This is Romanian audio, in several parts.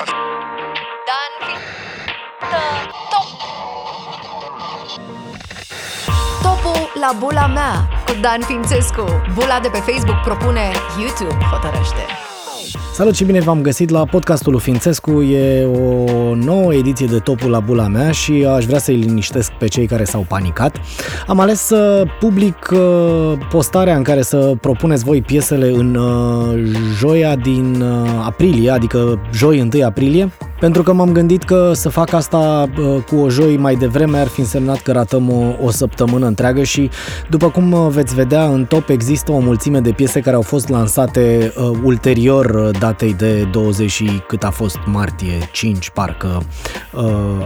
Dan Top Topul la bula mea cu Dan Fințescu. Bula de pe Facebook propune YouTube hotărăște Salut și bine v-am găsit la podcastul lui Fințescu. E o nouă ediție de Topul la bula mea și aș vrea să-i liniștesc pe cei care s-au panicat. Am ales să public uh, postarea în care să propuneți voi piesele în uh, joia din uh, aprilie, adică joi 1 aprilie, pentru că m-am gândit că să fac asta cu o joi mai devreme ar fi însemnat că ratăm o, o săptămână întreagă și după cum veți vedea în top există o mulțime de piese care au fost lansate uh, ulterior datei de 20 și cât a fost martie, 5 parcă. Uh,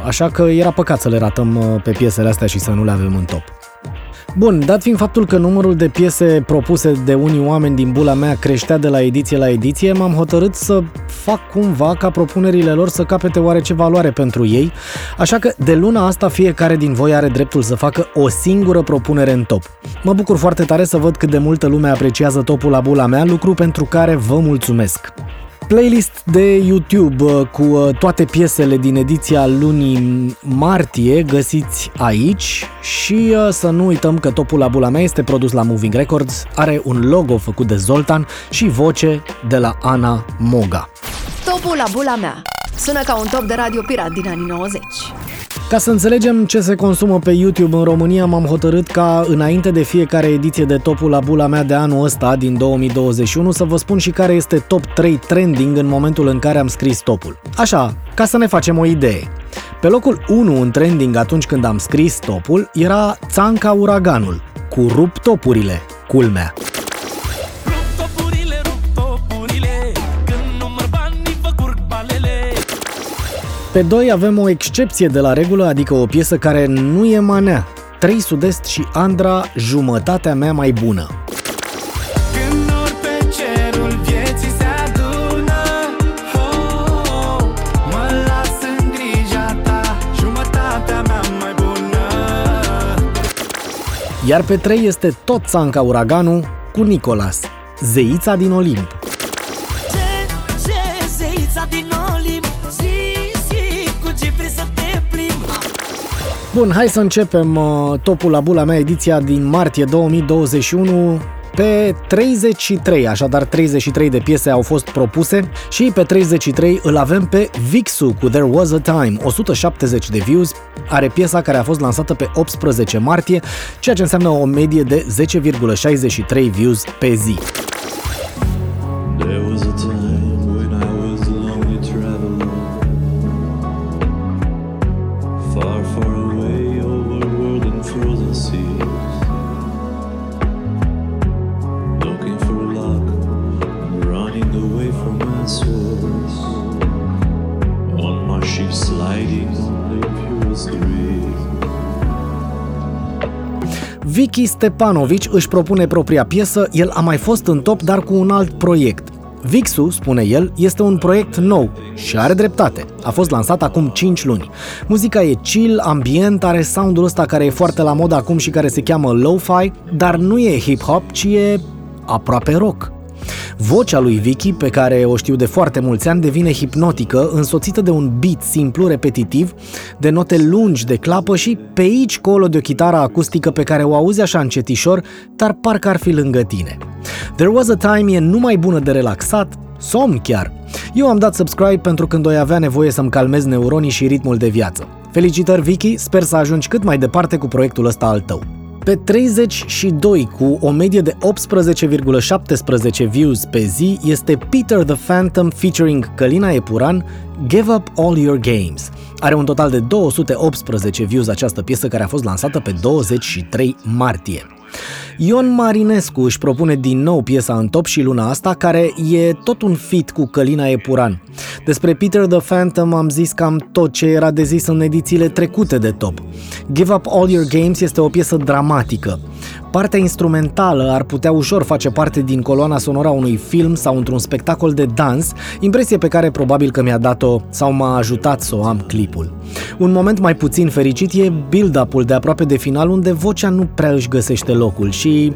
așa că era păcat să le ratăm uh, pe piesele astea și să nu le avem în top. Bun, dat fiind faptul că numărul de piese propuse de unii oameni din bula mea creștea de la ediție la ediție, m-am hotărât să fac cumva ca propunerile lor să capete oarece valoare pentru ei, așa că de luna asta fiecare din voi are dreptul să facă o singură propunere în top. Mă bucur foarte tare să văd cât de multă lume apreciază topul la bula mea, lucru pentru care vă mulțumesc. Playlist de YouTube uh, cu uh, toate piesele din ediția lunii martie găsiți aici și uh, să nu uităm că topul la bula mea este produs la Moving Records, are un logo făcut de Zoltan și voce de la Ana Moga. Topul la bula mea sună ca un top de radio pirat din anii 90. Ca să înțelegem ce se consumă pe YouTube în România, m-am hotărât ca înainte de fiecare ediție de topul la bula mea de anul ăsta, din 2021, să vă spun și care este top 3 trending în momentul în care am scris topul. Așa, ca să ne facem o idee. Pe locul 1 în trending atunci când am scris topul era Țanca Uraganul, cu rup topurile, culmea. Pe 2 avem o excepție de la regulă, adică o piesă care nu e manea. 3 Sud-Est și Andra, jumătatea mea mai bună. Iar pe 3 este tot Țanca Uraganu cu Nicolas, zeița din Olimp. Bun, hai să începem uh, topul la bula mea, ediția din martie 2021. Pe 33, așadar 33 de piese au fost propuse și pe 33 îl avem pe Vixu cu There Was a Time, 170 de views, are piesa care a fost lansată pe 18 martie, ceea ce înseamnă o medie de 10,63 views pe zi. Vicky Stepanovici își propune propria piesă, el a mai fost în top, dar cu un alt proiect. Vixu, spune el, este un proiect nou și are dreptate. A fost lansat acum 5 luni. Muzica e chill, ambient, are soundul ăsta care e foarte la mod acum și care se cheamă lo-fi, dar nu e hip-hop, ci e aproape rock. Vocea lui Vicky, pe care o știu de foarte mulți ani, devine hipnotică, însoțită de un beat simplu, repetitiv, de note lungi de clapă și pe aici colo de o chitară acustică pe care o auzi așa încetișor, dar parcă ar fi lângă tine. There Was a Time e numai bună de relaxat, somn chiar. Eu am dat subscribe pentru când o avea nevoie să-mi calmez neuronii și ritmul de viață. Felicitări, Vicky, sper să ajungi cât mai departe cu proiectul ăsta al tău. Pe 32, cu o medie de 18,17 views pe zi, este Peter the Phantom featuring Călina Epuran, Give Up All Your Games. Are un total de 218 views această piesă care a fost lansată pe 23 martie. Ion Marinescu își propune din nou piesa în top și luna asta, care e tot un fit cu Călina Epuran. Despre Peter the Phantom am zis cam tot ce era de zis în edițiile trecute de top. Give Up All Your Games este o piesă dramatică. Partea instrumentală ar putea ușor face parte din coloana sonora unui film sau într-un spectacol de dans, impresie pe care probabil că mi-a dat-o sau m-a ajutat să o am clipul. Un moment mai puțin fericit e build-up-ul de aproape de final unde vocea nu prea își găsește locul și...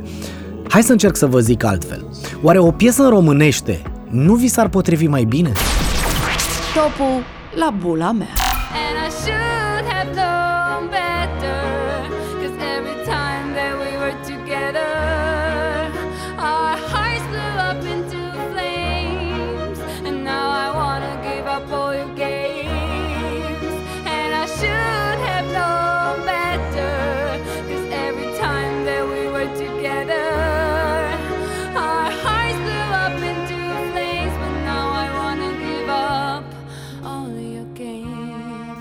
Hai să încerc să vă zic altfel. Oare o piesă în românește nu vi s-ar potrivi mai bine? Topul la bula mea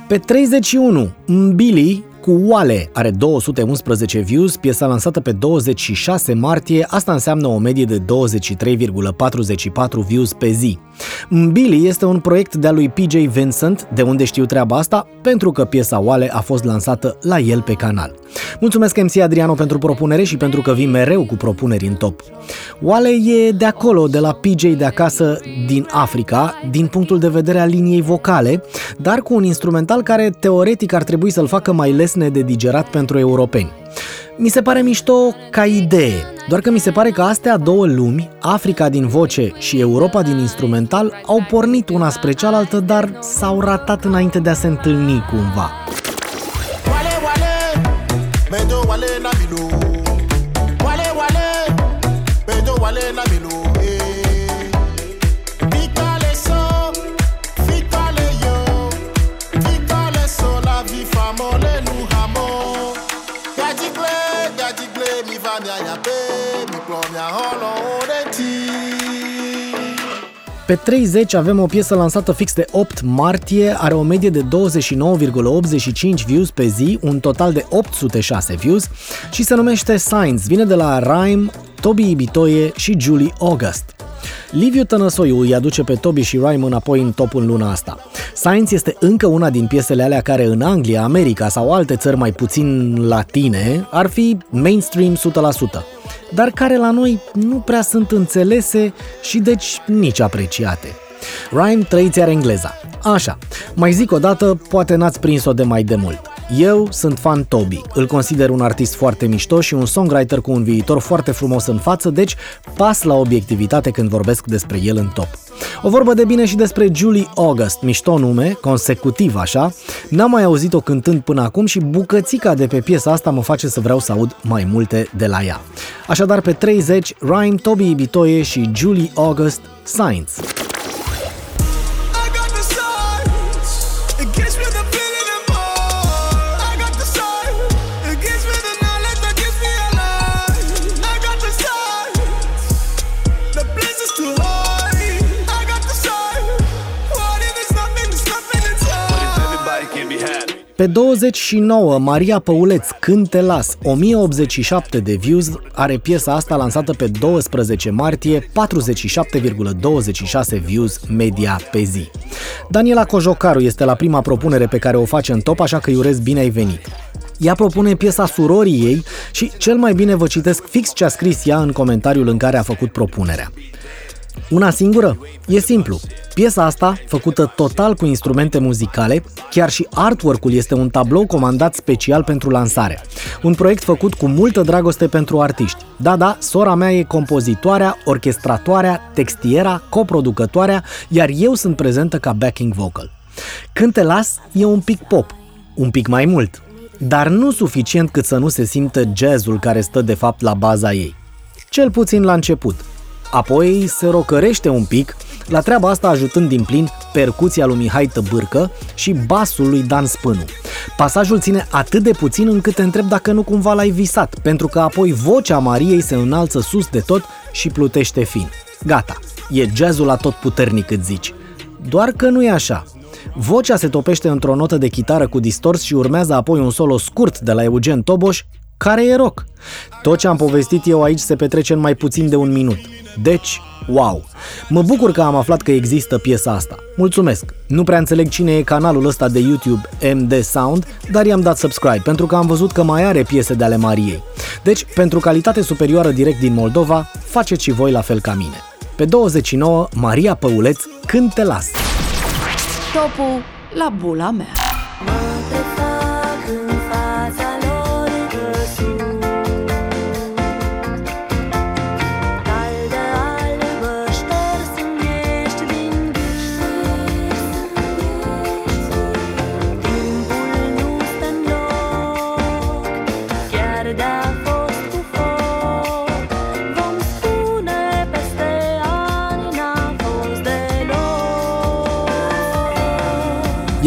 Pe 31, Billy cu Oale are 211 views, piesa lansată pe 26 martie, asta înseamnă o medie de 23,44 views pe zi. Billy este un proiect de-a lui PJ Vincent, de unde știu treaba asta, pentru că piesa Oale a fost lansată la el pe canal. Mulțumesc MC Adriano pentru propunere și pentru că vii mereu cu propuneri în top. Oale e de acolo, de la PJ de acasă din Africa, din punctul de vedere al liniei vocale, dar cu un instrumental care teoretic ar trebui să-l facă mai lesne de digerat pentru europeni. Mi se pare mișto ca idee, doar că mi se pare că astea două lumi, Africa din voce și Europa din instrumental, au pornit una spre cealaltă, dar s-au ratat înainte de a se întâlni cumva. Wale wale, Pe 30 avem o piesă lansată fix de 8 martie, are o medie de 29,85 views pe zi, un total de 806 views și se numește Signs, vine de la Rhyme, Toby Ibitoie și Julie August. Liviu Tănăsoiu îi aduce pe Toby și Rhyme înapoi în top în luna asta. Science este încă una din piesele alea care în Anglia, America sau alte țări mai puțin latine ar fi mainstream 100%, dar care la noi nu prea sunt înțelese și deci nici apreciate. Rhyme trăiți are engleza. Așa, mai zic o dată, poate n-ați prins-o de mai de mult. Eu sunt fan Toby, îl consider un artist foarte mișto și un songwriter cu un viitor foarte frumos în față, deci pas la obiectivitate când vorbesc despre el în top. O vorbă de bine și despre Julie August, mișto nume, consecutiv așa, n-am mai auzit-o cântând până acum și bucățica de pe piesa asta mă face să vreau să aud mai multe de la ea. Așadar pe 30, Rhyme, Toby Ibitoie și Julie August, Science. Pe 29, Maria Păuleț, Când te las, 1087 de views, are piesa asta lansată pe 12 martie, 47,26 views media pe zi. Daniela Cojocaru este la prima propunere pe care o face în top, așa că îi urez bine ai venit. Ea propune piesa surorii ei și cel mai bine vă citesc fix ce a scris ea în comentariul în care a făcut propunerea. Una singură? E simplu. Piesa asta, făcută total cu instrumente muzicale, chiar și artwork-ul este un tablou comandat special pentru lansare. Un proiect făcut cu multă dragoste pentru artiști. Da, da, sora mea e compozitoarea, orchestratoarea, textiera, coproducătoarea, iar eu sunt prezentă ca backing vocal. Când te las, e un pic pop, un pic mai mult, dar nu suficient cât să nu se simtă jazzul care stă de fapt la baza ei. Cel puțin la început. Apoi se rocărește un pic, la treaba asta ajutând din plin percuția lui Mihai Tăbârcă și basul lui Dan Spânu. Pasajul ține atât de puțin încât te întreb dacă nu cumva l-ai visat, pentru că apoi vocea Mariei se înalță sus de tot și plutește fin. Gata, e jazzul la tot puternic cât zici. Doar că nu e așa. Vocea se topește într-o notă de chitară cu distors și urmează apoi un solo scurt de la Eugen Toboș, care e rock. Tot ce am povestit eu aici se petrece în mai puțin de un minut. Deci, wow! Mă bucur că am aflat că există piesa asta. Mulțumesc! Nu prea înțeleg cine e canalul ăsta de YouTube MD Sound, dar i-am dat subscribe pentru că am văzut că mai are piese de ale Mariei. Deci, pentru calitate superioară direct din Moldova, faceți și voi la fel ca mine. Pe 29, Maria Păuleț, Când te las! Topul la bula mea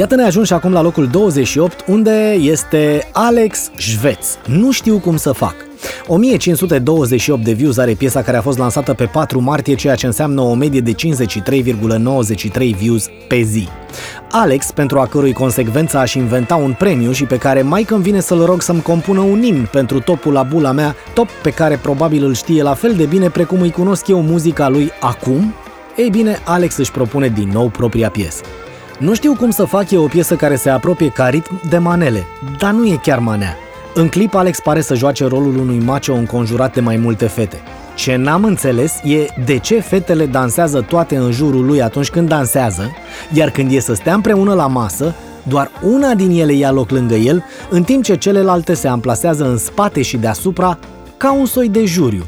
Iată ne ajungi acum la locul 28, unde este Alex Șveț. Nu știu cum să fac. 1528 de views are piesa care a fost lansată pe 4 martie, ceea ce înseamnă o medie de 53,93 views pe zi. Alex, pentru a cărui consecvență aș inventa un premiu și pe care mai când vine să-l rog să-mi compună un imn pentru topul la bula mea, top pe care probabil îl știe la fel de bine precum îi cunosc eu muzica lui acum, ei bine, Alex își propune din nou propria piesă. Nu știu cum să fac eu o piesă care se apropie ca ritm de manele, dar nu e chiar manea. În clip, Alex pare să joace rolul unui macho înconjurat de mai multe fete. Ce n-am înțeles e de ce fetele dansează toate în jurul lui atunci când dansează, iar când e să stea împreună la masă, doar una din ele ia loc lângă el, în timp ce celelalte se amplasează în spate și deasupra, ca un soi de juriu.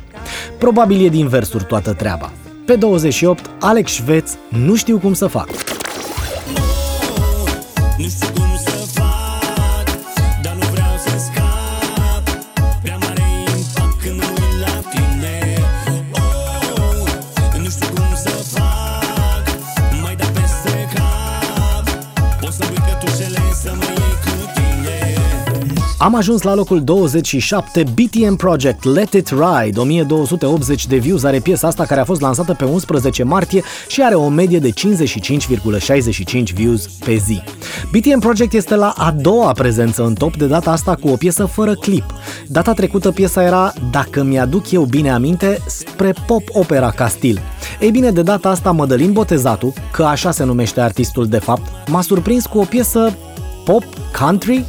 Probabil e din versuri toată treaba. Pe 28, Alex Șveț, nu știu cum să fac. Nu Am ajuns la locul 27, BTM Project Let It Ride, 1280 de views are piesa asta care a fost lansată pe 11 martie și are o medie de 55,65 views pe zi. BTM Project este la a doua prezență în top, de data asta cu o piesă fără clip. Data trecută piesa era, dacă mi-aduc eu bine aminte, spre pop opera ca stil. Ei bine, de data asta Mădălin Botezatu, că așa se numește artistul de fapt, m-a surprins cu o piesă pop country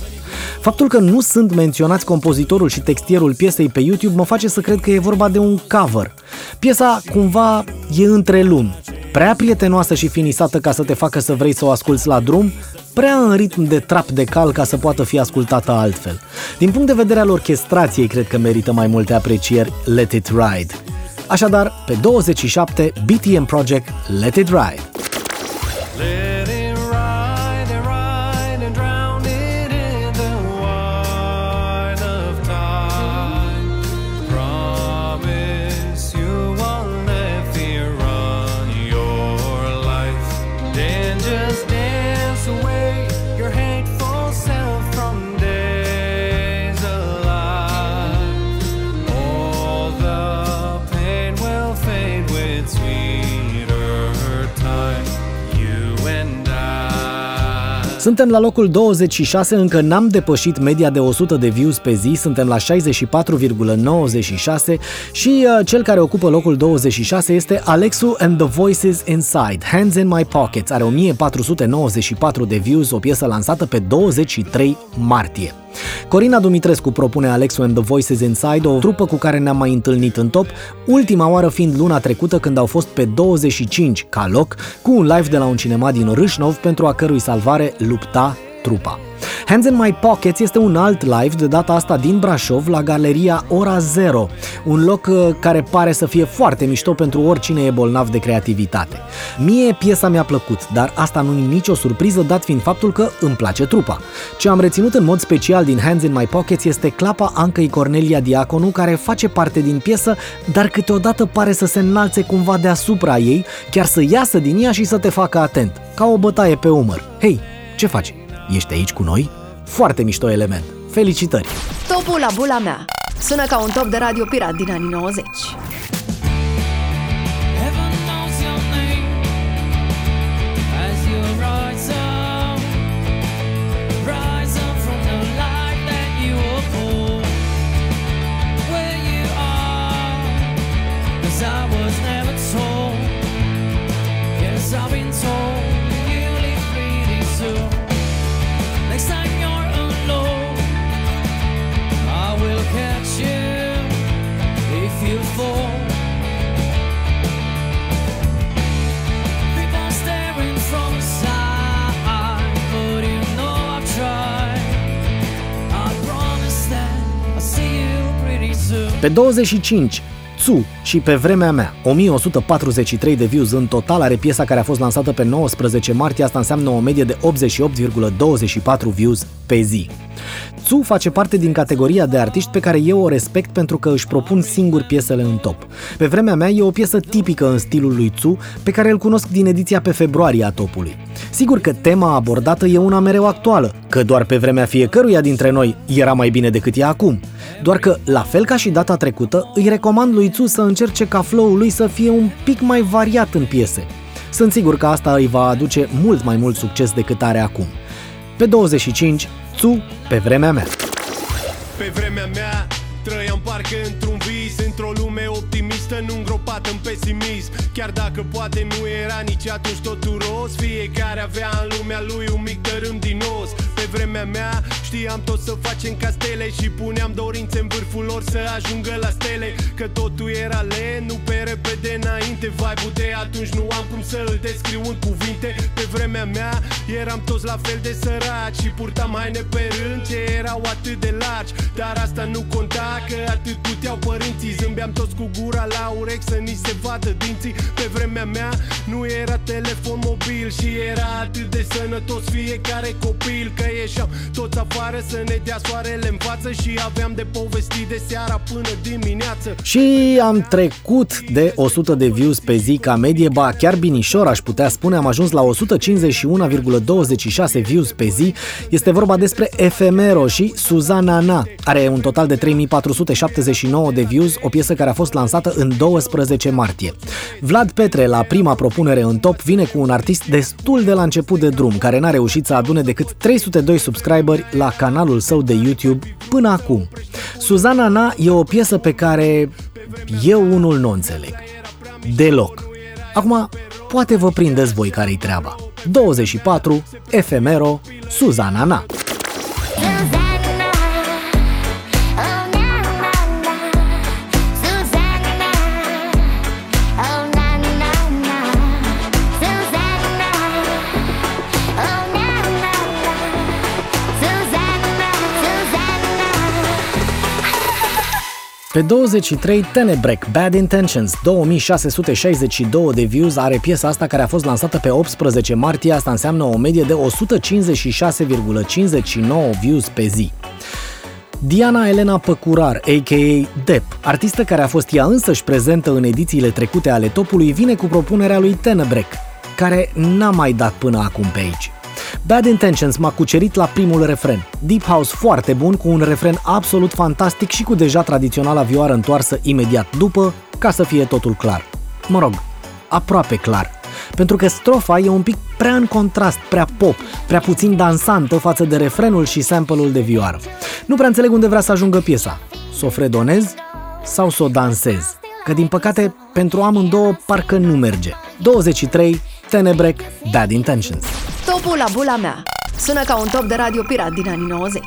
Faptul că nu sunt menționați compozitorul și textierul piesei pe YouTube mă face să cred că e vorba de un cover. Piesa cumva e între lumi, prea prietenoasă și finisată ca să te facă să vrei să o asculți la drum, prea în ritm de trap de cal ca să poată fi ascultată altfel. Din punct de vedere al orchestrației, cred că merită mai multe aprecieri Let It Ride. Așadar, pe 27, BTM Project Let It Ride. Suntem la locul 26, încă n-am depășit media de 100 de views pe zi, suntem la 64,96 și uh, cel care ocupă locul 26 este Alexu and the Voices Inside, Hands in My Pockets, are 1494 de views, o piesă lansată pe 23 martie. Corina Dumitrescu propune Alexu and the Voices Inside, o trupă cu care ne-am mai întâlnit în top, ultima oară fiind luna trecută când au fost pe 25 ca loc, cu un live de la un cinema din Râșnov pentru a cărui salvare lupta trupa. Hands in My Pockets este un alt live, de data asta din Brașov, la galeria Ora Zero, un loc uh, care pare să fie foarte mișto pentru oricine e bolnav de creativitate. Mie piesa mi-a plăcut, dar asta nu e nicio surpriză dat fiind faptul că îmi place trupa. Ce am reținut în mod special din Hands in My Pockets este clapa Ancăi Cornelia Diaconu, care face parte din piesă, dar câteodată pare să se înalțe cumva deasupra ei, chiar să iasă din ea și să te facă atent, ca o bătaie pe umăr. Hei, ce faci? Ești aici cu noi? Foarte mișto element. Felicitări! Topul la bula mea. Sună ca un top de radio pirat din anii 90. Pe 25, Tsu și pe vremea mea, 1143 de views în total are piesa care a fost lansată pe 19 martie, asta înseamnă o medie de 88,24 views pe zi. Tsu face parte din categoria de artiști pe care eu o respect pentru că își propun singuri piesele în top. Pe vremea mea e o piesă tipică în stilul lui Tsu, pe care îl cunosc din ediția pe februarie a topului. Sigur că tema abordată e una mereu actuală, că doar pe vremea fiecăruia dintre noi era mai bine decât e acum. Doar că, la fel ca și data trecută, îi recomand lui Tsu să încerce ca flow-ul lui să fie un pic mai variat în piese. Sunt sigur că asta îi va aduce mult mai mult succes decât are acum. Pe 25, Tsu pe vremea mea. Pe vremea mea Trăiam parcă într-un vis Într-o lume optimistă Nu îngropat în pesimism Chiar dacă poate nu era nici atunci totul roz Fiecare avea în lumea lui un mic dărâm din os Pe vremea mea. Știam tot să facem castele Și puneam dorințe în vârful lor să ajungă la stele. Că totul era lent, nu pe repede înainte Vibe-ul de atunci nu am cum să îl descriu în cuvinte. Pe vremea mea eram toți la fel de săraci Și purtam haine pe rând ce erau atât de largi. Dar asta nu conta că atât puteau părinții. Zâmbeam toți cu gura la urechi să ni se vadă dinții. Pe vremea mea nu era telefon mobil Și era atât de sănătos fiecare copil Că ieșeam toți afară să ne dea soarele în față Și aveam de povestit de seara până dimineață Și am trecut de 100 de views pe zi ca medie, ba chiar binișor aș putea spune, am ajuns la 151,26 views pe zi. Este vorba despre Efemero și Suzana Na. Are un total de 3479 de views, o piesă care a fost lansată în 12 martie. Vlad Petre, la prima propunere în top, vine cu un artist destul de la început de drum, care n-a reușit să adune decât 302 subscriberi la canalul său de YouTube până acum. Suzana Na e o piesă pe care eu unul nu o înțeleg. Deloc. Acum, poate vă prindeți voi care-i treaba. 24, Efemero, Suzana Na. Susanna, Pe 23, Tenebrec, Bad Intentions, 2662 de views are piesa asta care a fost lansată pe 18 martie, asta înseamnă o medie de 156,59 views pe zi. Diana Elena Păcurar, a.k.a. Dep, artistă care a fost ea însăși prezentă în edițiile trecute ale topului, vine cu propunerea lui Tenebrec, care n-a mai dat până acum pe aici. Bad Intentions m-a cucerit la primul refren. Deep House foarte bun, cu un refren absolut fantastic și cu deja tradiționala vioară întoarsă imediat după, ca să fie totul clar. Mă rog, aproape clar. Pentru că strofa e un pic prea în contrast, prea pop, prea puțin dansantă față de refrenul și sample-ul de vioară. Nu prea înțeleg unde vrea să ajungă piesa. Să o fredonez sau să o dansez? Că din păcate, pentru amândouă parcă nu merge. 23, Tenebrec, Bad Intentions. Topul la bula mea. Sună ca un top de radio pirat din anii 90.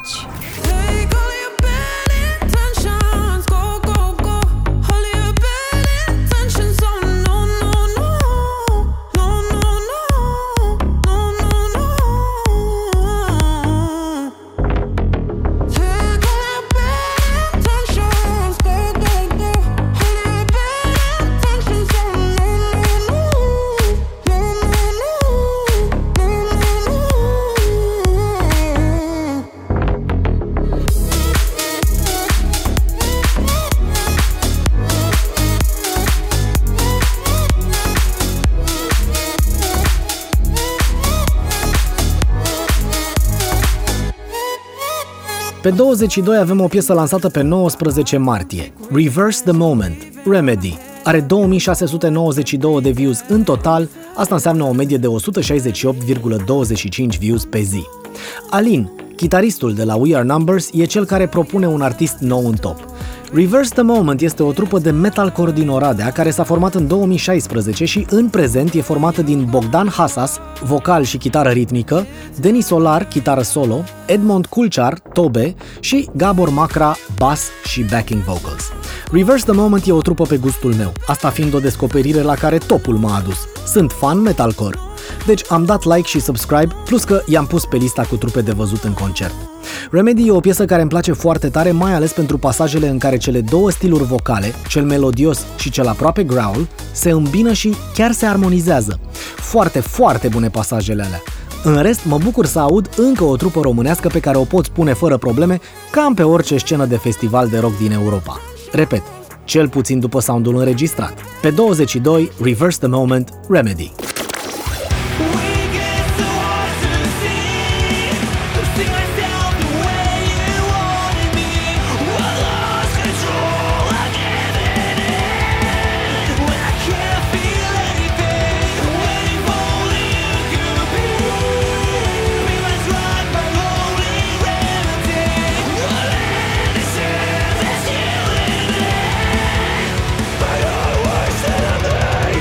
Pe 22 avem o piesă lansată pe 19 martie, Reverse the Moment, Remedy. Are 2692 de views în total, asta înseamnă o medie de 168,25 views pe zi. Alin, chitaristul de la We Are Numbers, e cel care propune un artist nou în top. Reverse the Moment este o trupă de metalcore din Oradea care s-a format în 2016 și în prezent e formată din Bogdan Hasas, vocal și chitară ritmică, Denis Solar, chitară solo, Edmond Kulchar, tobe și Gabor Macra, bass și backing vocals. Reverse the Moment e o trupă pe gustul meu, asta fiind o descoperire la care topul m-a adus. Sunt fan metalcore. Deci am dat like și subscribe, plus că i-am pus pe lista cu trupe de văzut în concert. Remedy e o piesă care îmi place foarte tare, mai ales pentru pasajele în care cele două stiluri vocale, cel melodios și cel aproape growl, se îmbină și chiar se armonizează. Foarte, foarte bune pasajele alea. În rest, mă bucur să aud încă o trupă românească pe care o pot spune fără probleme, cam pe orice scenă de festival de rock din Europa. Repet, cel puțin după soundul înregistrat. Pe 22, Reverse the Moment, Remedy.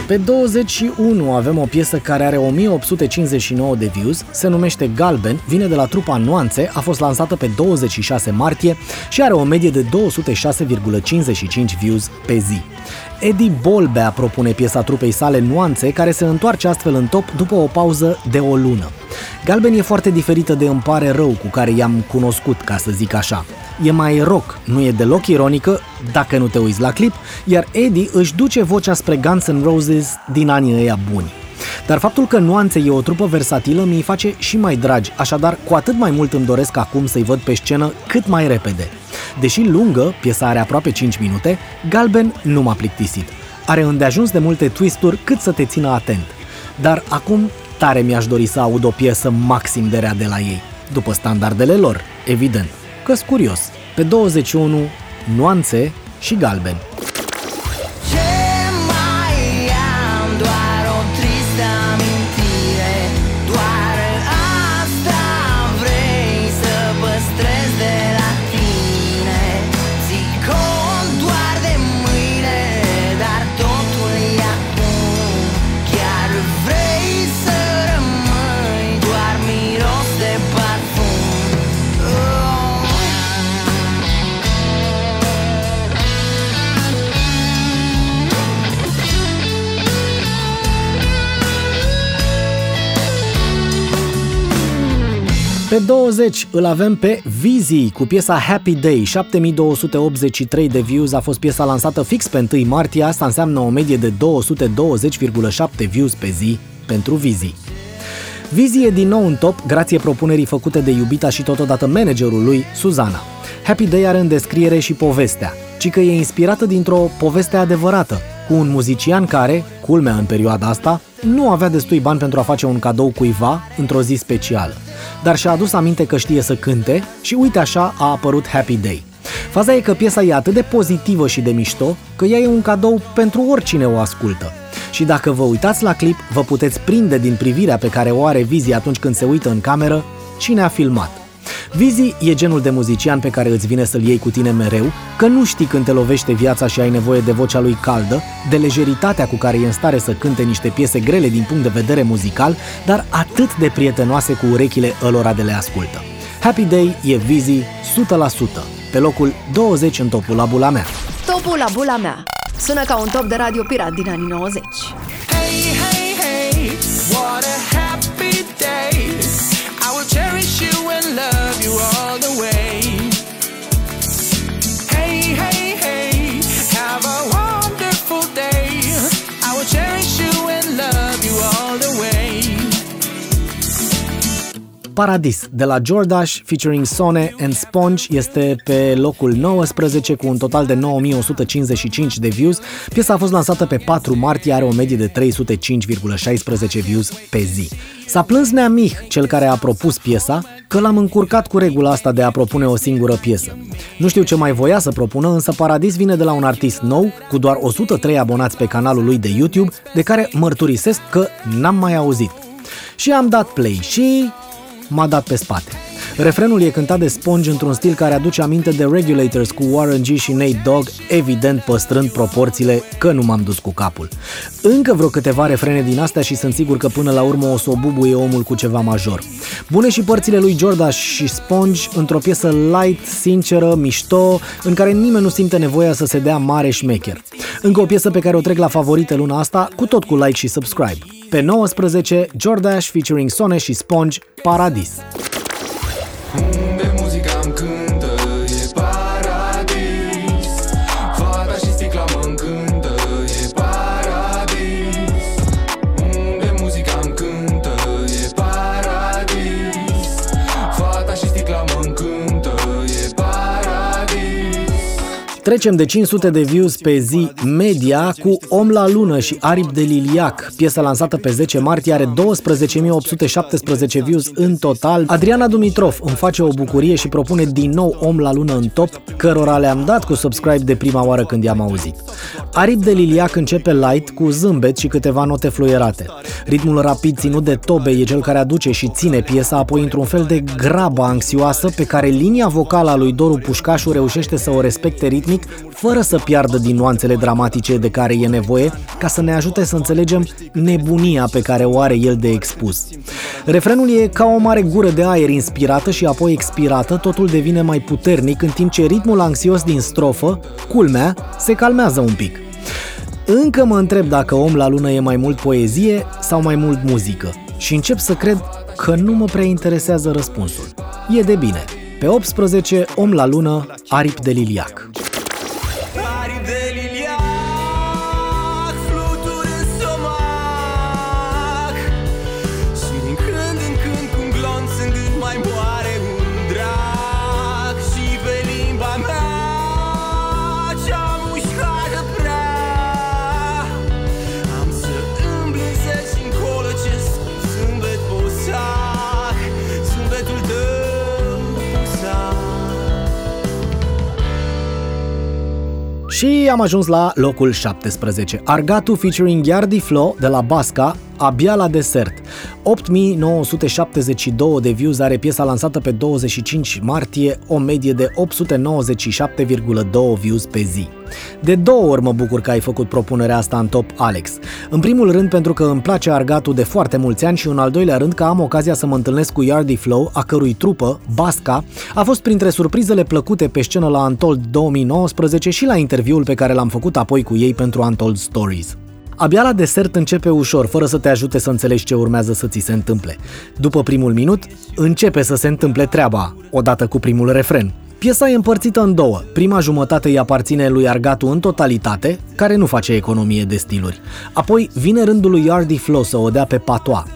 Pe 21 avem o piesă care are 1859 de views, se numește Galben, vine de la trupa Nuanțe, a fost lansată pe 26 martie și are o medie de 206,55 views pe zi. Eddie Bolbea propune piesa trupei sale Nuanțe, care se întoarce astfel în top după o pauză de o lună. Galben e foarte diferită de Îmi pare rău cu care i-am cunoscut, ca să zic așa. E mai rock, nu e deloc ironică, dacă nu te uiți la clip, iar Eddie își duce vocea spre Guns N' Roses din anii ăia buni. Dar faptul că Nuanțe e o trupă versatilă mi-i face și mai dragi, așadar cu atât mai mult îmi doresc acum să-i văd pe scenă cât mai repede. Deși lungă, piesa are aproape 5 minute, Galben nu m-a plictisit. Are îndeajuns de multe twisturi cât să te țină atent. Dar acum tare mi-aș dori să aud o piesă maxim de rea de la ei, după standardele lor, evident. Că-s curios. Pe 21, Nuanțe și Galben. Pe 20 îl avem pe Vizi cu piesa Happy Day, 7283 de views, a fost piesa lansată fix pe 1 martie, asta înseamnă o medie de 220,7 views pe zi pentru Vizi. Vizi e din nou în top grație propunerii făcute de iubita și totodată managerul lui, Suzana. Happy Day are în descriere și povestea, ci că e inspirată dintr-o poveste adevărată, cu un muzician care, culmea în perioada asta, nu avea destui bani pentru a face un cadou cuiva într-o zi specială, dar și-a adus aminte că știe să cânte și uite așa a apărut Happy Day. Faza e că piesa e atât de pozitivă și de mișto că ea e un cadou pentru oricine o ascultă. Și dacă vă uitați la clip, vă puteți prinde din privirea pe care o are Vizi atunci când se uită în cameră cine a filmat. Vizi e genul de muzician pe care îți vine să-l iei cu tine mereu, că nu știi când te lovește viața și ai nevoie de vocea lui caldă, de lejeritatea cu care e în stare să cânte niște piese grele din punct de vedere muzical, dar atât de prietenoase cu urechile ălora de le ascultă. Happy Day e Vizi 100%, pe locul 20 în topul la bula mea. Topul la bula mea. Sună ca un top de radio pirat din anii 90. Hey, hey, hey, what a happy day. Cherish you and love you all the way. Paradis de la Jordash featuring Sone and Sponge este pe locul 19 cu un total de 9155 de views. Piesa a fost lansată pe 4 martie, are o medie de 305,16 views pe zi. S-a plâns Neamih, cel care a propus piesa, că l-am încurcat cu regula asta de a propune o singură piesă. Nu știu ce mai voia să propună, însă Paradis vine de la un artist nou, cu doar 103 abonați pe canalul lui de YouTube, de care mărturisesc că n-am mai auzit. Și am dat play și m-a dat pe spate. Refrenul e cântat de Sponge într-un stil care aduce aminte de Regulators cu Warren G și Nate Dogg, evident păstrând proporțiile că nu m-am dus cu capul. Încă vreo câteva refrene din astea și sunt sigur că până la urmă o să o bubuie omul cu ceva major. Bune și părțile lui Jordash și Sponge într-o piesă light, sinceră, mișto, în care nimeni nu simte nevoia să se dea mare șmecher. Încă o piesă pe care o trec la favorite luna asta, cu tot cu like și subscribe. Pe Pe 19, Jordash featuring Sone și Sponge, Paradis. Trecem de 500 de views pe zi media cu Om la lună și Aripi de Liliac. Piesa lansată pe 10 martie are 12.817 views în total. Adriana Dumitrov îmi face o bucurie și propune din nou Om la lună în top, cărora le-am dat cu subscribe de prima oară când i-am auzit. Aripi de Liliac începe light cu zâmbet și câteva note fluierate. Ritmul rapid ținut de tobe e cel care aduce și ține piesa apoi într-un fel de grabă anxioasă pe care linia vocală a lui Doru Pușcașu reușește să o respecte ritmic fără să piardă din nuanțele dramatice de care e nevoie ca să ne ajute să înțelegem nebunia pe care o are el de expus. Refrenul e ca o mare gură de aer inspirată și apoi expirată, totul devine mai puternic în timp ce ritmul anxios din strofă, culmea, se calmează un pic. Încă mă întreb dacă Om la lună e mai mult poezie sau mai mult muzică și încep să cred că nu mă prea interesează răspunsul. E de bine. Pe 18, Om la lună, Aripi de Liliac. Și am ajuns la locul 17. Argatu featuring Yardi Flo de la Basca, abia la desert. 8972 de views are piesa lansată pe 25 martie, o medie de 897,2 views pe zi. De două ori mă bucur că ai făcut propunerea asta în top, Alex. În primul rând pentru că îmi place Argatu de foarte mulți ani și în al doilea rând că am ocazia să mă întâlnesc cu Yardi Flow, a cărui trupă, Basca, a fost printre surprizele plăcute pe scenă la Untold 2019 și la interviul pe care l-am făcut apoi cu ei pentru Untold Stories. Abia la desert începe ușor, fără să te ajute să înțelegi ce urmează să ți se întâmple. După primul minut, începe să se întâmple treaba, odată cu primul refren. Piesa e împărțită în două. Prima jumătate îi aparține lui Argatu în totalitate, care nu face economie de stiluri. Apoi vine rândul lui Yardi Flow să o dea pe patoa.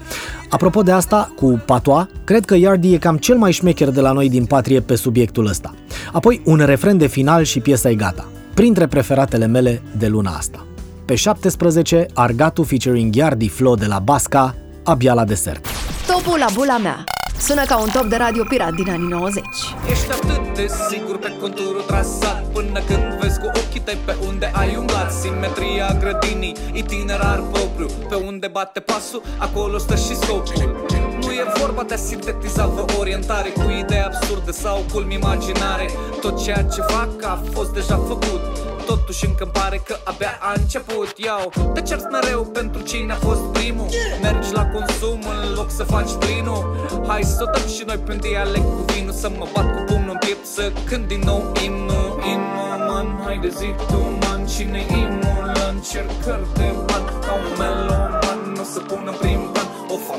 Apropo de asta, cu patoa, cred că Yardi e cam cel mai șmecher de la noi din patrie pe subiectul ăsta. Apoi un refren de final și piesa e gata. Printre preferatele mele de luna asta. Pe 17, Argatu featuring Yardi Flow de la Basca, abia la desert. Topul la bula mea. Sună ca un top de radio pirat din anii 90. Ești atât de sigur pe conturul trasat Până când vezi cu ochii tăi pe unde ai umblat Simetria grădinii, itinerar propriu Pe unde bate pasul, acolo stă și scopul Nu e vorba de a sintetiza vă orientare Cu idei absurde sau culmi imaginare Tot ceea ce fac a fost deja făcut Totuși încă îmi pare că abia a început Iau, te cerți mereu pentru cine a fost primul. Mergi la consum în loc să faci plinul. Hai să o dăm și noi prin dialect cu vinul Să mă bat cu pumnul în piept să cânt din nou imnul Imnul, man, hai de zi tu, man Cine imnul? În încercări de ban Ca un meloman, nu se pun în prim plan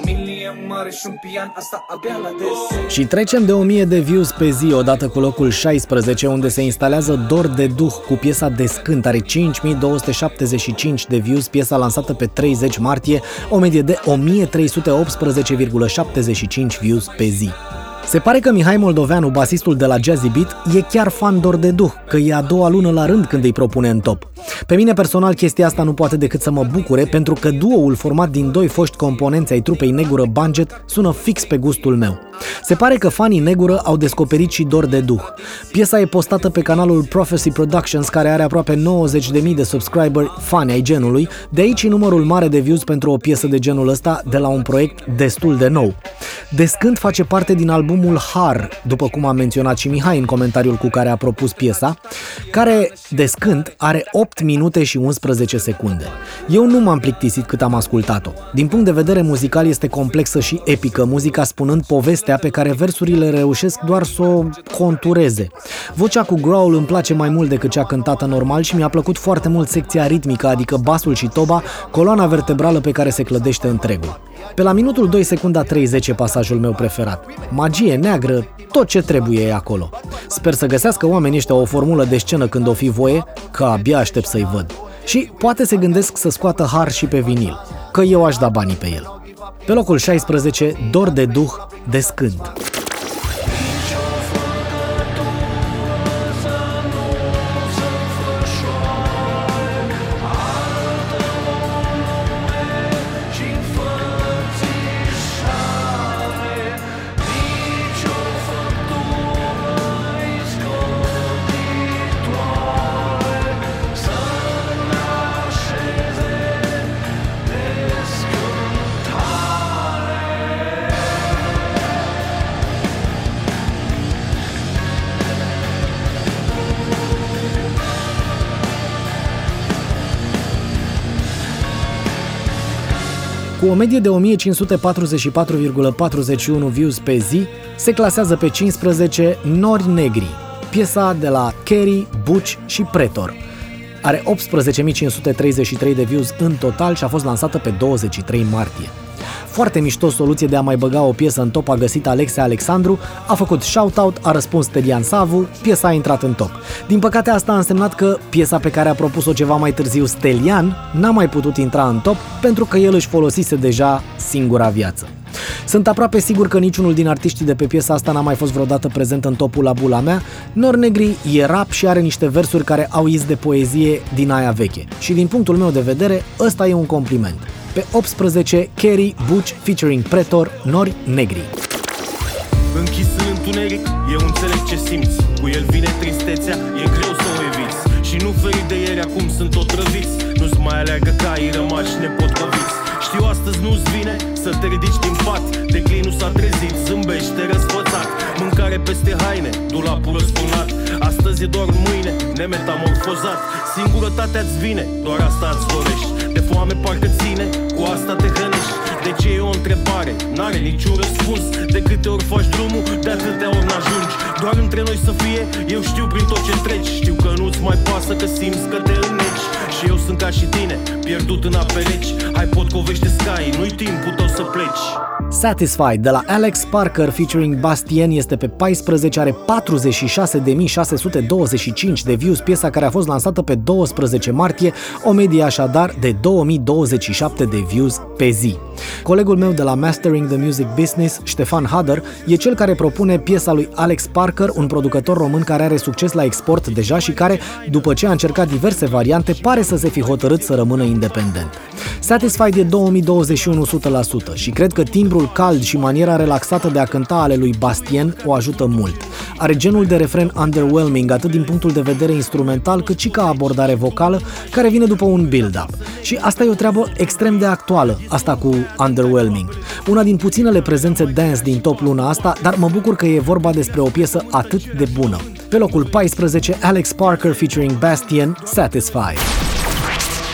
O familie mare și un pian, asta abia la desert Și trecem de 1000 de views pe zi odată cu locul 16 unde se instalează Dor de Duh cu piesa Descânt are 5275 de views, piesa lansată pe 30 martie, o medie de 1318,75 views pe zi. Se pare că Mihai Moldoveanu, basistul de la Jazzy Beat, e chiar fan Dor de Duh, că e a doua lună la rând când îi propune în top. Pe mine personal chestia asta nu poate decât să mă bucure pentru că duoul format din doi foști componenți ai trupei Negură Budget sună fix pe gustul meu. Se pare că fanii Negură au descoperit și Dor de Duh. Piesa e postată pe canalul Prophecy Productions care are aproape 90.000 de subscriberi fani ai genului, de aici numărul mare de views pentru o piesă de genul ăsta de la un proiect destul de nou. Descânt face parte din albumul albumul Har, după cum a menționat și Mihai în comentariul cu care a propus piesa, care, de scânt, are 8 minute și 11 secunde. Eu nu m-am plictisit cât am ascultat-o. Din punct de vedere muzical este complexă și epică, muzica spunând povestea pe care versurile reușesc doar să o contureze. Vocea cu growl îmi place mai mult decât cea cântată normal și mi-a plăcut foarte mult secția ritmică, adică basul și toba, coloana vertebrală pe care se clădește întregul. Pe la minutul 2 secunda 30 e pasajul meu preferat. Magie neagră, tot ce trebuie e acolo. Sper să găsească oamenii ăștia o formulă de scenă când o fi voie, că abia aștept să-i văd. Și poate se gândesc să scoată har și pe vinil, că eu aș da banii pe el. Pe locul 16, Dor de Duh de o medie de 1544,41 views pe zi, se clasează pe 15 Nori Negri, piesa de la Kerry, Butch și Pretor. Are 18.533 de views în total și a fost lansată pe 23 martie. Foarte mișto soluție de a mai băga o piesă în top a găsit Alexia Alexandru, a făcut shoutout, a răspuns Tedian Savu, piesa a intrat în top. Din păcate asta a însemnat că piesa pe care a propus-o ceva mai târziu Stelian n-a mai putut intra în top pentru că el își folosise deja singura viață. Sunt aproape sigur că niciunul din artiștii de pe piesa asta n-a mai fost vreodată prezent în topul la bula mea. Nor Negri e rap și are niște versuri care au iz de poezie din aia veche. Și din punctul meu de vedere, ăsta e un compliment. Pe 18, Kerry Butch featuring Pretor, Nori Negri. Închis în întuneric, eu înțeleg ce simți Cu el vine tristețea, e greu să o eviți Și nu feri de ieri, acum sunt otrăviți Nu-ți mai aleargă caii rămași nepotcoviți Știu astăzi nu-ți vine să te ridici din pat. Declinul s-a trezit, zâmbește răsfățat. Mâncare peste haine, dulapul răsturnat Astăzi e doar mâine, nemetamorfozat. Singurătatea-ți vine, doar asta îți dorești. De foame parcă ține, cu asta te hrănești De ce e o întrebare, n-are niciun răspuns. De câte ori faci drumul, de atâtea ori n-ajungi. Doar între noi să fie, eu știu prin tot ce treci. Știu că nu-ți mai pasă, că simți că te înneci Și eu sunt ca și tine, pierdut în ape reci Hai potcovește Sky, nu-i timpul tău să pleci Satisfied de la Alex Parker featuring Bastien este pe 14, are 46.625 de views, piesa care a fost lansată pe 12 martie, o medie așadar de 2027 de views pe zi. Colegul meu de la Mastering the Music Business, Ștefan Hader, e cel care propune piesa lui Alex Parker, un producător român care are succes la export deja și care, după ce a încercat diverse variante, pare să se fi hotărât să rămână independent. Satisfied e 2021 100% și cred că timbrul cald și maniera relaxată de a cânta ale lui Bastien o ajută mult. Are genul de refren underwhelming atât din punctul de vedere instrumental cât și ca abordare vocală care vine după un build-up. Și asta e o treabă extrem de actuală, asta cu underwhelming. Una din puținele prezențe dance din top luna asta, dar mă bucur că e vorba despre o piesă atât de bună. Pe locul 14, Alex Parker featuring Bastien, Satisfied.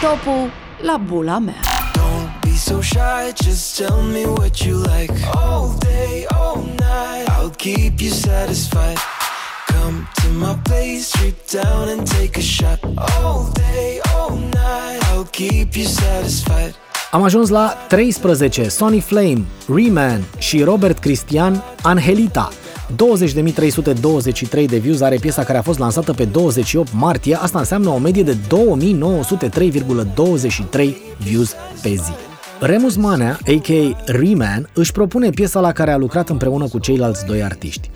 Topul la bula mea. Don't be so shy, just tell me what you like. All day, all night, I'll keep you satisfied. Come to my place, strip down and take a shot. All day, all night, I'll keep you satisfied. Am ajuns la 13, Sonny Flame, Reman și Robert Cristian, Angelita. 20.323 de views are piesa care a fost lansată pe 28 martie, asta înseamnă o medie de 2903,23 views pe zi. Remus Manea, a.k.a. Reman, își propune piesa la care a lucrat împreună cu ceilalți doi artiști.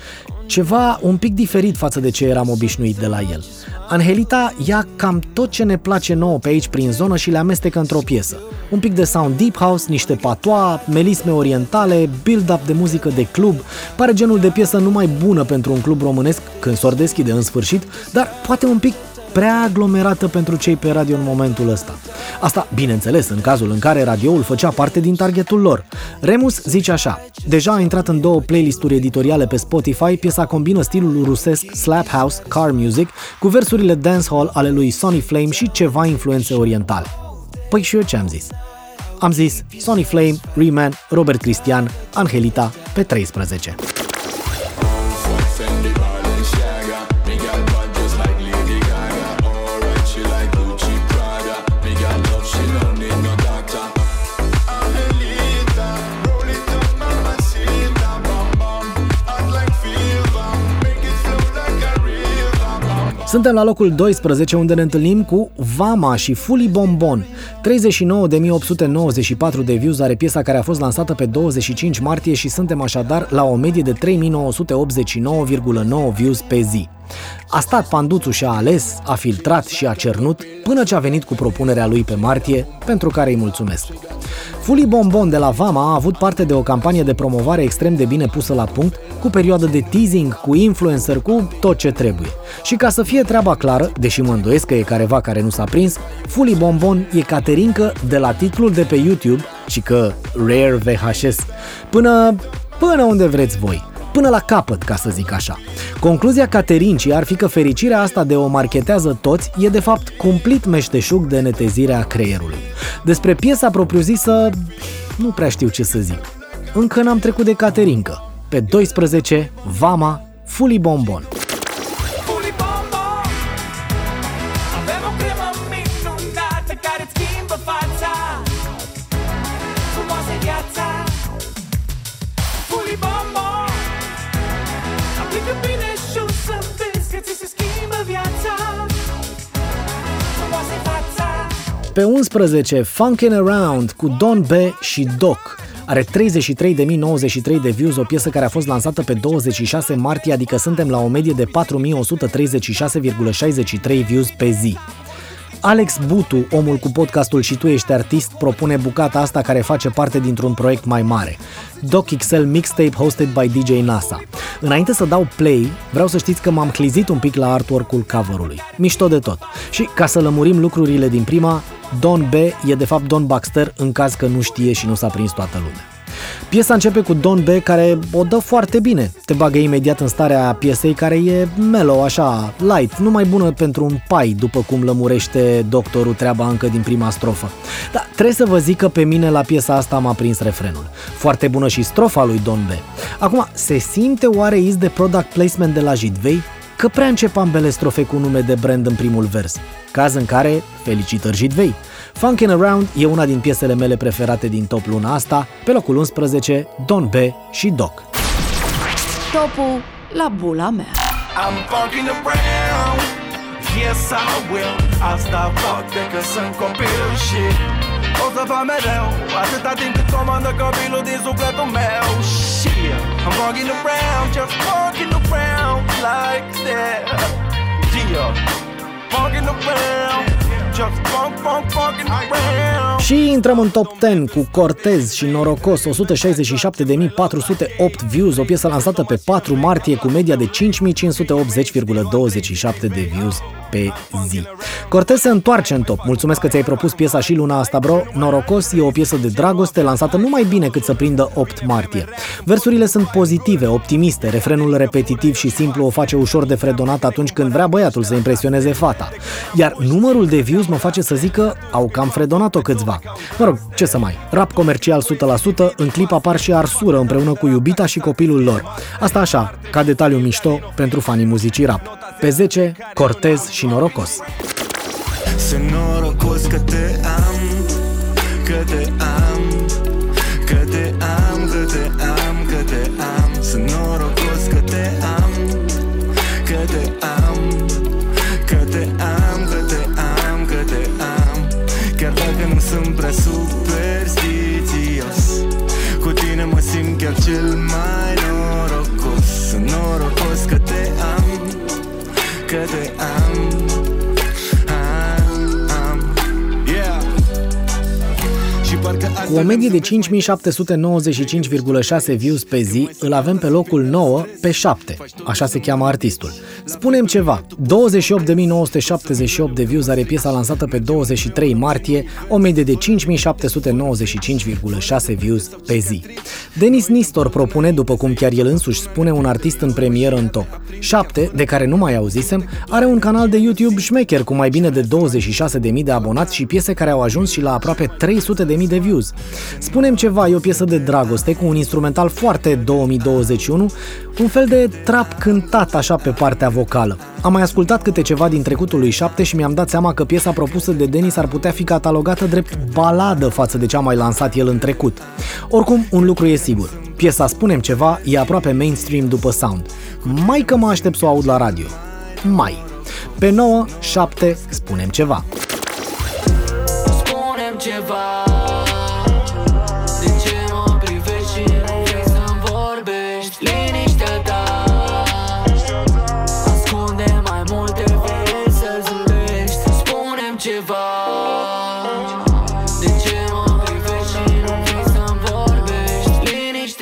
Ceva un pic diferit față de ce eram obișnuit de la el. Angelita ia cam tot ce ne place nouă pe aici prin zonă și le amestecă într-o piesă. Un pic de sound deep house, niște patoa, melisme orientale, build-up de muzică de club. Pare genul de piesă numai bună pentru un club românesc când s-or deschide în sfârșit, dar poate un pic prea aglomerată pentru cei pe radio în momentul ăsta. Asta, bineînțeles, în cazul în care radioul făcea parte din targetul lor. Remus zice așa, deja a intrat în două playlisturi editoriale pe Spotify, piesa combină stilul rusesc slap house, car music, cu versurile dancehall ale lui Sonny Flame și ceva influențe orientale. Păi și eu ce am zis? Am zis Sonny Flame, Reman, Robert Cristian, Angelita pe 13. Suntem la locul 12 unde ne întâlnim cu Vama și Fully Bombon. 39.894 de views are piesa care a fost lansată pe 25 martie și suntem așadar la o medie de 3.989,9 views pe zi. A stat Panduțu și a ales, a filtrat și a cernut până ce a venit cu propunerea lui pe martie, pentru care îi mulțumesc. Fully Bombon de la Vama a avut parte de o campanie de promovare extrem de bine pusă la punct, cu perioadă de teasing, cu influencer, cu tot ce trebuie. Și ca să fie treaba clară, deși mă îndoiesc că e careva care nu s-a prins, Fully Bombon e Caterincă de la titlul de pe YouTube și că Rare VHS, până, până unde vreți voi până la capăt, ca să zic așa. Concluzia Caterincii ar fi că fericirea asta de o marchetează toți e de fapt cumplit meșteșug de netezirea creierului. Despre piesa propriu-zisă nu prea știu ce să zic. Încă n-am trecut de Caterincă. Pe 12, Vama, Fully Bombon. Pe 11, Funkin' Around cu Don B și Doc. Are 33.093 de views, o piesă care a fost lansată pe 26 martie, adică suntem la o medie de 4.136,63 views pe zi. Alex Butu, omul cu podcastul Și tu ești artist, propune bucata asta care face parte dintr-un proiect mai mare. Doc XL Mixtape hosted by DJ NASA. Înainte să dau play, vreau să știți că m-am clizit un pic la artwork-ul cover-ului. Mișto de tot. Și ca să lămurim lucrurile din prima, Don B e de fapt Don Baxter în caz că nu știe și nu s-a prins toată lumea. Piesa începe cu Don B care o dă foarte bine. Te bagă imediat în starea piesei care e mellow, așa, light, numai bună pentru un pai, după cum lămurește doctorul treaba încă din prima strofă. Dar trebuie să vă zic că pe mine la piesa asta m-a prins refrenul. Foarte bună și strofa lui Don B. Acum, se simte oare iz de product placement de la Jidvei? Că prea încep ambele strofe cu nume de brand în primul vers. Caz în care, felicitări Jidvei! Funkin' Around e una din piesele mele preferate din top luna asta, pe locul 11, Don B și Doc. Topul la bula mea. I'm fucking around Yes, I will Asta fac decât sunt copil și O să fac mereu Atâta timp cât comandă copilul din sufletul meu Și I'm fucking around Just fucking around Like that Yeah Fucking around Și intrăm în top 10 cu Cortez și Norocos, 167.408 views, o piesă lansată pe 4 martie cu media de 5580,27 de views pe zi. Cortez se întoarce în top. Mulțumesc că ți-ai propus piesa și luna asta, bro. Norocos e o piesă de dragoste lansată numai bine cât să prindă 8 martie. Versurile sunt pozitive, optimiste, refrenul repetitiv și simplu o face ușor de fredonat atunci când vrea băiatul să impresioneze fata. Iar numărul de views mă face să zic că au cam fredonat-o câțiva. Mă rog, ce să mai, rap comercial 100%, în clip apar și Arsură împreună cu iubita și copilul lor. Asta așa, ca detaliu mișto pentru fanii muzicii rap. Pe 10, Cortez și Norocos. Sunt norocos că te am Că te am Cu o medie de 5795,6 views pe zi, îl avem pe locul 9 pe 7. Așa se cheamă artistul. Spunem ceva. 28.978 de views are piesa lansată pe 23 martie, o medie de 5795,6 views pe zi. Denis Nistor propune, după cum chiar el însuși spune, un artist în premieră în top. 7, de care nu mai auzisem, are un canal de YouTube șmecher cu mai bine de 26.000 de abonați și piese care au ajuns și la aproape 300.000 de views. Spunem ceva, e o piesă de dragoste cu un instrumental foarte 2021, un fel de trap cântat așa pe partea vocală. Am mai ascultat câte ceva din trecutul lui 7 și mi-am dat seama că piesa propusă de Denis ar putea fi catalogată drept baladă față de ce a mai lansat el în trecut. Oricum, un lucru e sigur. Piesa Spunem ceva e aproape mainstream după sound. Mai că mă aștept să o aud la radio. Mai. Pe 9, 7, spunem ceva.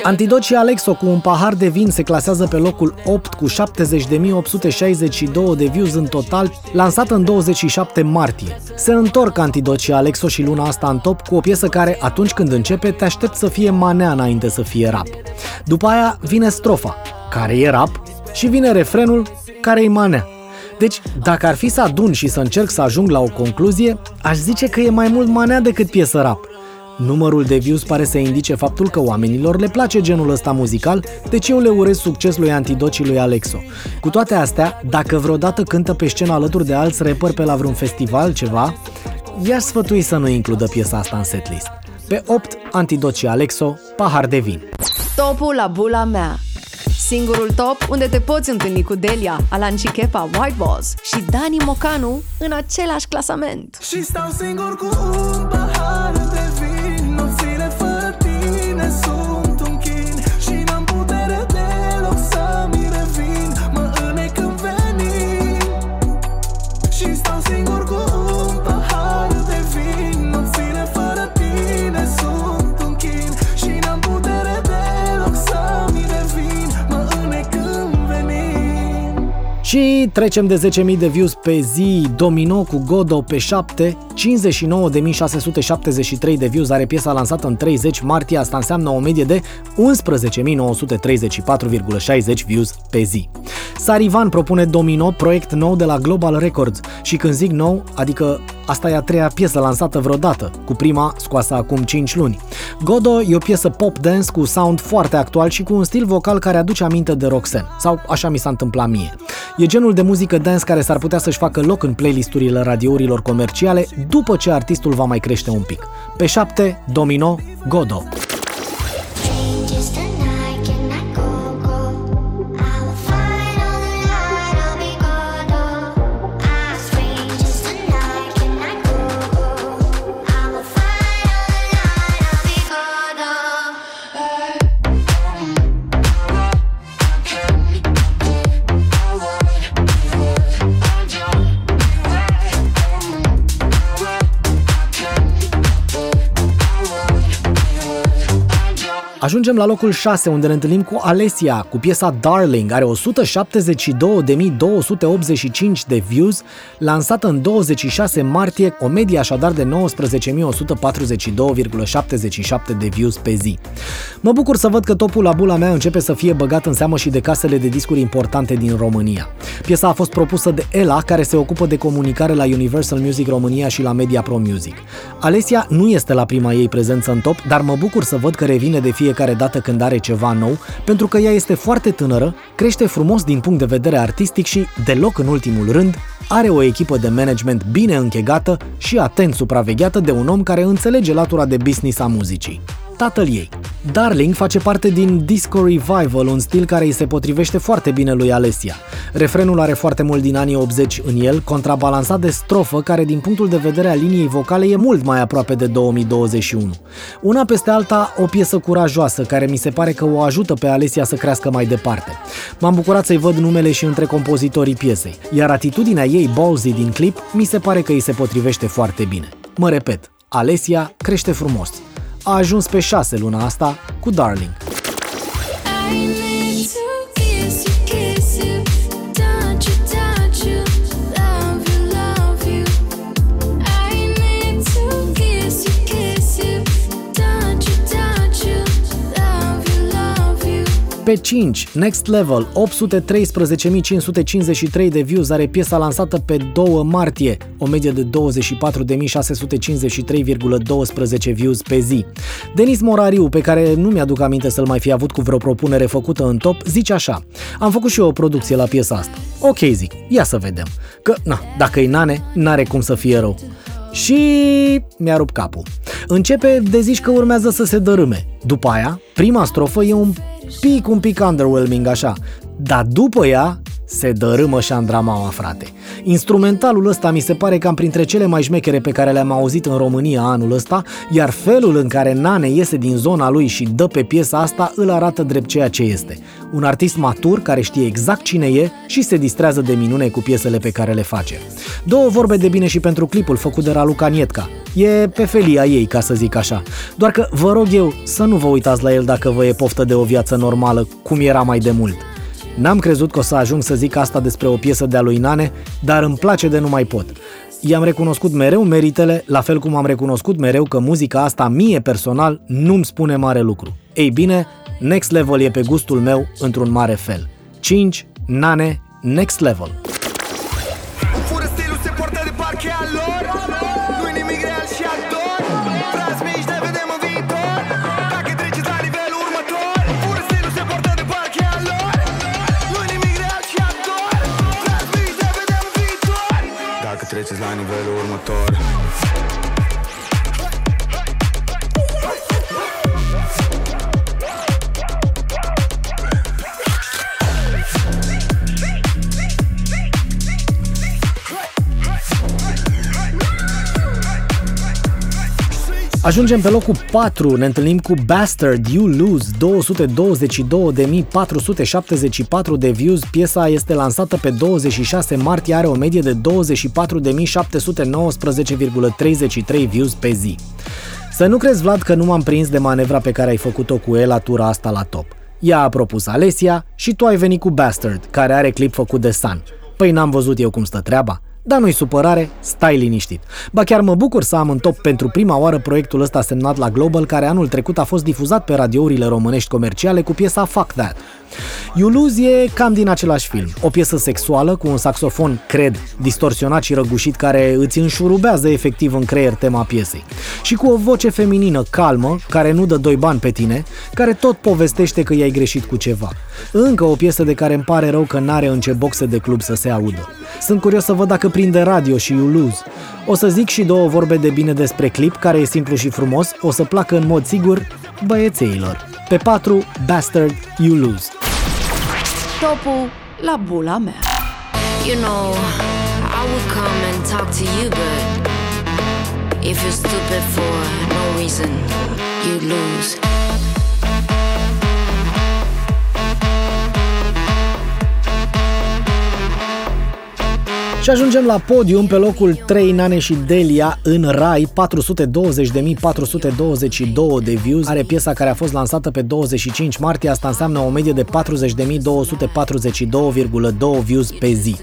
Antidot și Alexo cu un pahar de vin se clasează pe locul 8 cu 70.862 de views în total, lansat în 27 martie. Se întorc Antidot și Alexo și luna asta în top cu o piesă care, atunci când începe, te aștept să fie manea înainte să fie rap. După aia vine strofa, care e rap, și vine refrenul, care e manea. Deci, dacă ar fi să adun și să încerc să ajung la o concluzie, aș zice că e mai mult manea decât piesă rap. Numărul de views pare să indice faptul că oamenilor le place genul ăsta muzical, deci eu le urez succes lui Antidot și lui Alexo. Cu toate astea, dacă vreodată cântă pe scenă alături de alți rapperi pe la vreun festival, ceva, i-aș sfătui să nu includă piesa asta în setlist. Pe 8, Antidot și Alexo, pahar de vin. Topul la bula mea Singurul top unde te poți întâlni cu Delia, Alan Chichepa, White Balls și Dani Mocanu în același clasament. Și stau singur cu un Și trecem de 10.000 de views pe zi, Domino cu Godo pe 7, 59.673 de views are piesa lansată în 30 martie, asta înseamnă o medie de 11.934,60 views pe zi. Sarivan propune Domino, proiect nou de la Global Records și când zic nou, adică asta e a treia piesă lansată vreodată, cu prima scoasă acum 5 luni. Godo e o piesă pop dance cu sound foarte actual și cu un stil vocal care aduce aminte de Roxanne, sau așa mi s-a întâmplat mie. E genul de muzică dance care s-ar putea să-și facă loc în playlisturile radiourilor comerciale după ce artistul va mai crește un pic. Pe 7, Domino, Godo. Ajungem la locul 6, unde ne întâlnim cu Alessia, cu piesa Darling, are 172.285 de views, lansată în 26 martie, o medie așadar de 19.142,77 de views pe zi. Mă bucur să văd că topul la bula mea începe să fie băgat în seamă și de casele de discuri importante din România. Piesa a fost propusă de Ela, care se ocupă de comunicare la Universal Music România și la Media Pro Music. Alessia nu este la prima ei prezență în top, dar mă bucur să văd că revine de fiecare dată când are ceva nou, pentru că ea este foarte tânără, crește frumos din punct de vedere artistic și, deloc în ultimul rând, are o echipă de management bine închegată și atent supravegheată de un om care înțelege latura de business a muzicii. Tatăl ei. Darling face parte din Disco Revival, un stil care îi se potrivește foarte bine lui Alessia. Refrenul are foarte mult din anii 80 în el, contrabalansat de strofă care din punctul de vedere al liniei vocale e mult mai aproape de 2021. Una peste alta, o piesă curajoasă care mi se pare că o ajută pe Alessia să crească mai departe. M-am bucurat să-i văd numele și între compozitorii piesei, iar atitudinea ei ballsy din clip mi se pare că îi se potrivește foarte bine. Mă repet, Alessia crește frumos. A ajuns pe 6 luna asta cu Darling. Pe 5, Next Level, 813.553 de views are piesa lansată pe 2 martie, o medie de 24.653,12 views pe zi. Denis Morariu, pe care nu mi-aduc aminte să-l mai fi avut cu vreo propunere făcută în top, zice așa Am făcut și eu o producție la piesa asta. Ok, zic, ia să vedem. Că, na, dacă e nane, n-are cum să fie rău. Și mi-a rupt capul. Începe de zici că urmează să se dărâme. După aia, prima strofă e un pic, un pic underwhelming așa. Dar după ea, se dărâmă și Șandramaua, frate. Instrumentalul ăsta mi se pare cam printre cele mai șmechere pe care le-am auzit în România anul ăsta, iar felul în care Nane iese din zona lui și dă pe piesa asta îl arată drept ceea ce este. Un artist matur care știe exact cine e și se distrează de minune cu piesele pe care le face. Două vorbe de bine și pentru clipul făcut de Raluca Nietca. E pe felia ei, ca să zic așa. Doar că vă rog eu să nu vă uitați la el dacă vă e poftă de o viață normală, cum era mai de mult. N-am crezut că o să ajung să zic asta despre o piesă de-a lui Nane, dar îmi place de nu mai pot. I-am recunoscut mereu meritele, la fel cum am recunoscut mereu că muzica asta mie personal nu-mi spune mare lucru. Ei bine, Next Level e pe gustul meu într-un mare fel. 5. Nane, Next Level. La nivelul următor Ajungem pe locul 4, ne întâlnim cu Bastard, You Lose, 222.474 de views. Piesa este lansată pe 26 martie, are o medie de 24.719,33 views pe zi. Să nu crezi, Vlad, că nu m-am prins de manevra pe care ai făcut-o cu el la tura asta la top. Ea a propus Alesia și tu ai venit cu Bastard, care are clip făcut de Sun. Păi n-am văzut eu cum stă treaba? Dar nu-i supărare, stai liniștit. Ba chiar mă bucur să am în top pentru prima oară proiectul ăsta semnat la Global, care anul trecut a fost difuzat pe radiourile românești comerciale cu piesa Fuck That. You Lose e cam din același film. O piesă sexuală cu un saxofon, cred, distorsionat și răgușit care îți înșurubează efectiv în creier tema piesei. Și cu o voce feminină calmă, care nu dă doi bani pe tine, care tot povestește că i-ai greșit cu ceva. Încă o piesă de care îmi pare rău că n-are în ce boxe de club să se audă. Sunt curios să văd dacă prinde radio și You Lose. O să zic și două vorbe de bine despre clip, care e simplu și frumos, o să placă în mod sigur băiețeilor. Pe 4, Bastard, You Lose. Topul la bula mea. You know, I would come and talk to you, but if you're stupid for no reason, you lose. Și ajungem la podium pe locul 3 Nane și Delia în Rai, 420.422 de views. Are piesa care a fost lansată pe 25 martie, asta înseamnă o medie de 40.242,2 views pe zi.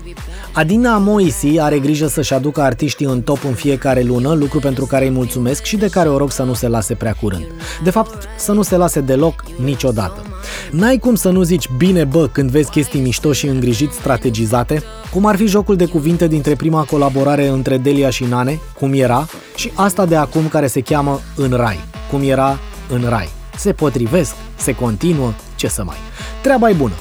Adina Moisi are grijă să-și aducă artiștii în top în fiecare lună, lucru pentru care îi mulțumesc și de care o rog să nu se lase prea curând. De fapt, să nu se lase deloc niciodată. N-ai cum să nu zici bine bă când vezi chestii mișto și îngrijit strategizate, cum ar fi jocul de cuvinte dintre prima colaborare între Delia și Nane, cum era, și asta de acum care se cheamă În Rai, cum era În Rai. Se potrivesc, se continuă, ce să mai. Treaba e bună.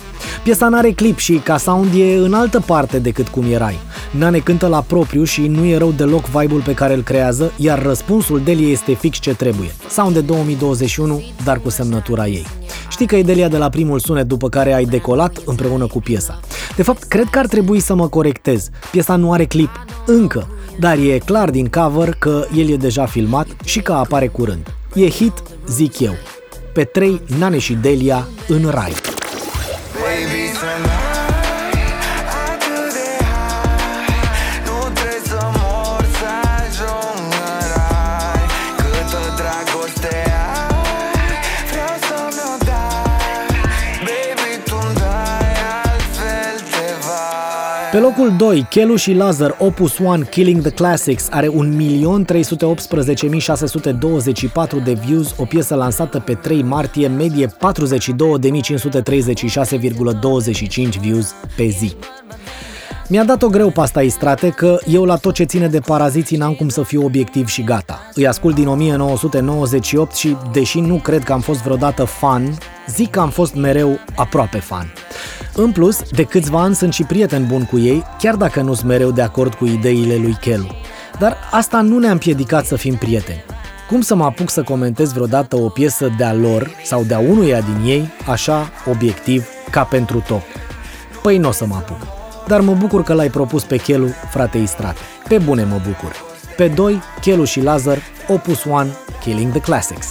Piesa n-are clip și ca sound e în altă parte decât cum erai. Nane cântă la propriu și nu e rău deloc vibe-ul pe care îl creează, iar răspunsul Delia este fix ce trebuie. Sound de 2021, dar cu semnătura ei. Știi că e Delia de la primul sunet după care ai decolat împreună cu piesa. De fapt, cred că ar trebui să mă corectez. Piesa nu are clip, încă, dar e clar din cover că el e deja filmat și că apare curând. E hit, zic eu. Pe 3, Nane și Delia în rai. Pe locul 2, Chelu și Lazar Opus One Killing the Classics are 1.318.624 de views, o piesă lansată pe 3 martie, medie 42.536,25 views pe zi. Mi-a dat-o greu pasta Istrate că eu la tot ce ține de paraziții n-am cum să fiu obiectiv și gata. Îi ascult din 1998 și, deși nu cred că am fost vreodată fan, zic că am fost mereu aproape fan. În plus, de câțiva ani sunt și prieten bun cu ei, chiar dacă nu sunt mereu de acord cu ideile lui Chelu. Dar asta nu ne-a împiedicat să fim prieteni. Cum să mă apuc să comentez vreodată o piesă de-a lor sau de-a unuia din ei, așa, obiectiv, ca pentru top? Păi nu o să mă apuc. Dar mă bucur că l-ai propus pe Chelu, frate Istrate. Pe bune mă bucur. Pe 2, Chelu și Lazar, Opus One, Killing the Classics.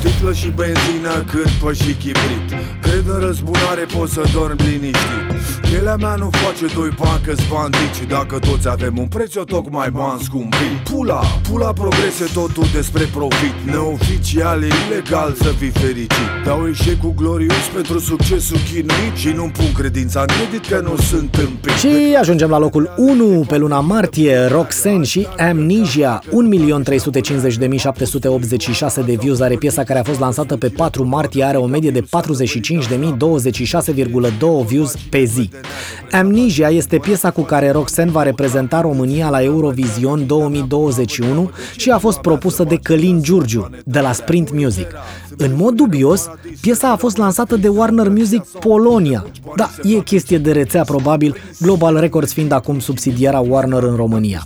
Sticlă și benzină, cârpă și chibrit. Cred în răzbunare poți să dormi liniștit Pielea mea nu face doi bani că bandici Dacă toți avem un preț, eu tocmai bani scumpit. Pula, pula progrese totul despre profit. Neoficial e ilegal să fii fericit. Dau eșecul glorios pentru succesul chinuit. Și nu-mi pun credința în credit că nu sunt împit. Și ajungem la locul 1 pe luna martie, Roxanne și Amnesia. 1.350.786 de views are piesa care a fost lansată pe 4 martie, are o medie de 45.026,2 views pe zi. Amnesia este piesa cu care Roxanne va reprezenta România la Eurovision 2021 și a fost propusă de Călin Giurgiu, de la Sprint Music. În mod dubios, piesa a fost lansată de Warner Music Polonia. Da, e chestie de rețea probabil, Global Records fiind acum subsidiara Warner în România.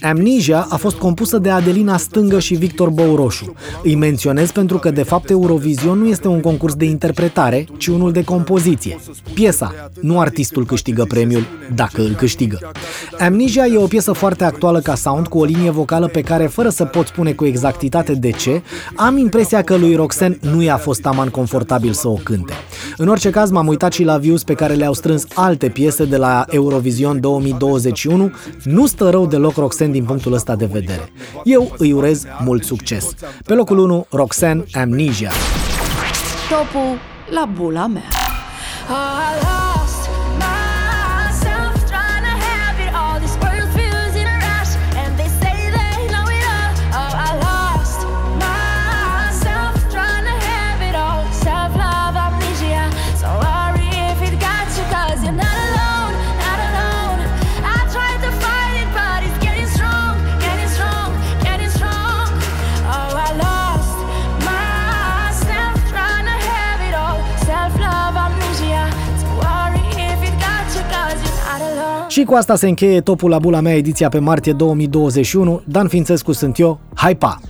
Amnesia a fost compusă de Adelina Stângă și Victor Bouroșu. Îi menționez pentru că, de fapt, Eurovision nu este un concurs de interpretare, ci unul de compoziție. Piesa, nu artistul câștigă premiul, dacă îl câștigă. Amnesia e o piesă foarte actuală ca sound, cu o linie vocală pe care, fără să pot spune cu exactitate de ce, am impresia că lui Roxanne nu i-a fost aman confortabil să o cânte. În orice caz, m-am uitat și la views pe care le-au strâns alte piese de la Eurovision 2021. Nu stă rău deloc Roxanne din punctul ăsta de vedere. Eu îi urez mult succes. Pe locul 1, Roxanne Amnesia. Topul la bula mea. Și cu asta se încheie topul la bula mea ediția pe martie 2021. Dan Fințescu sunt eu. Hai pa!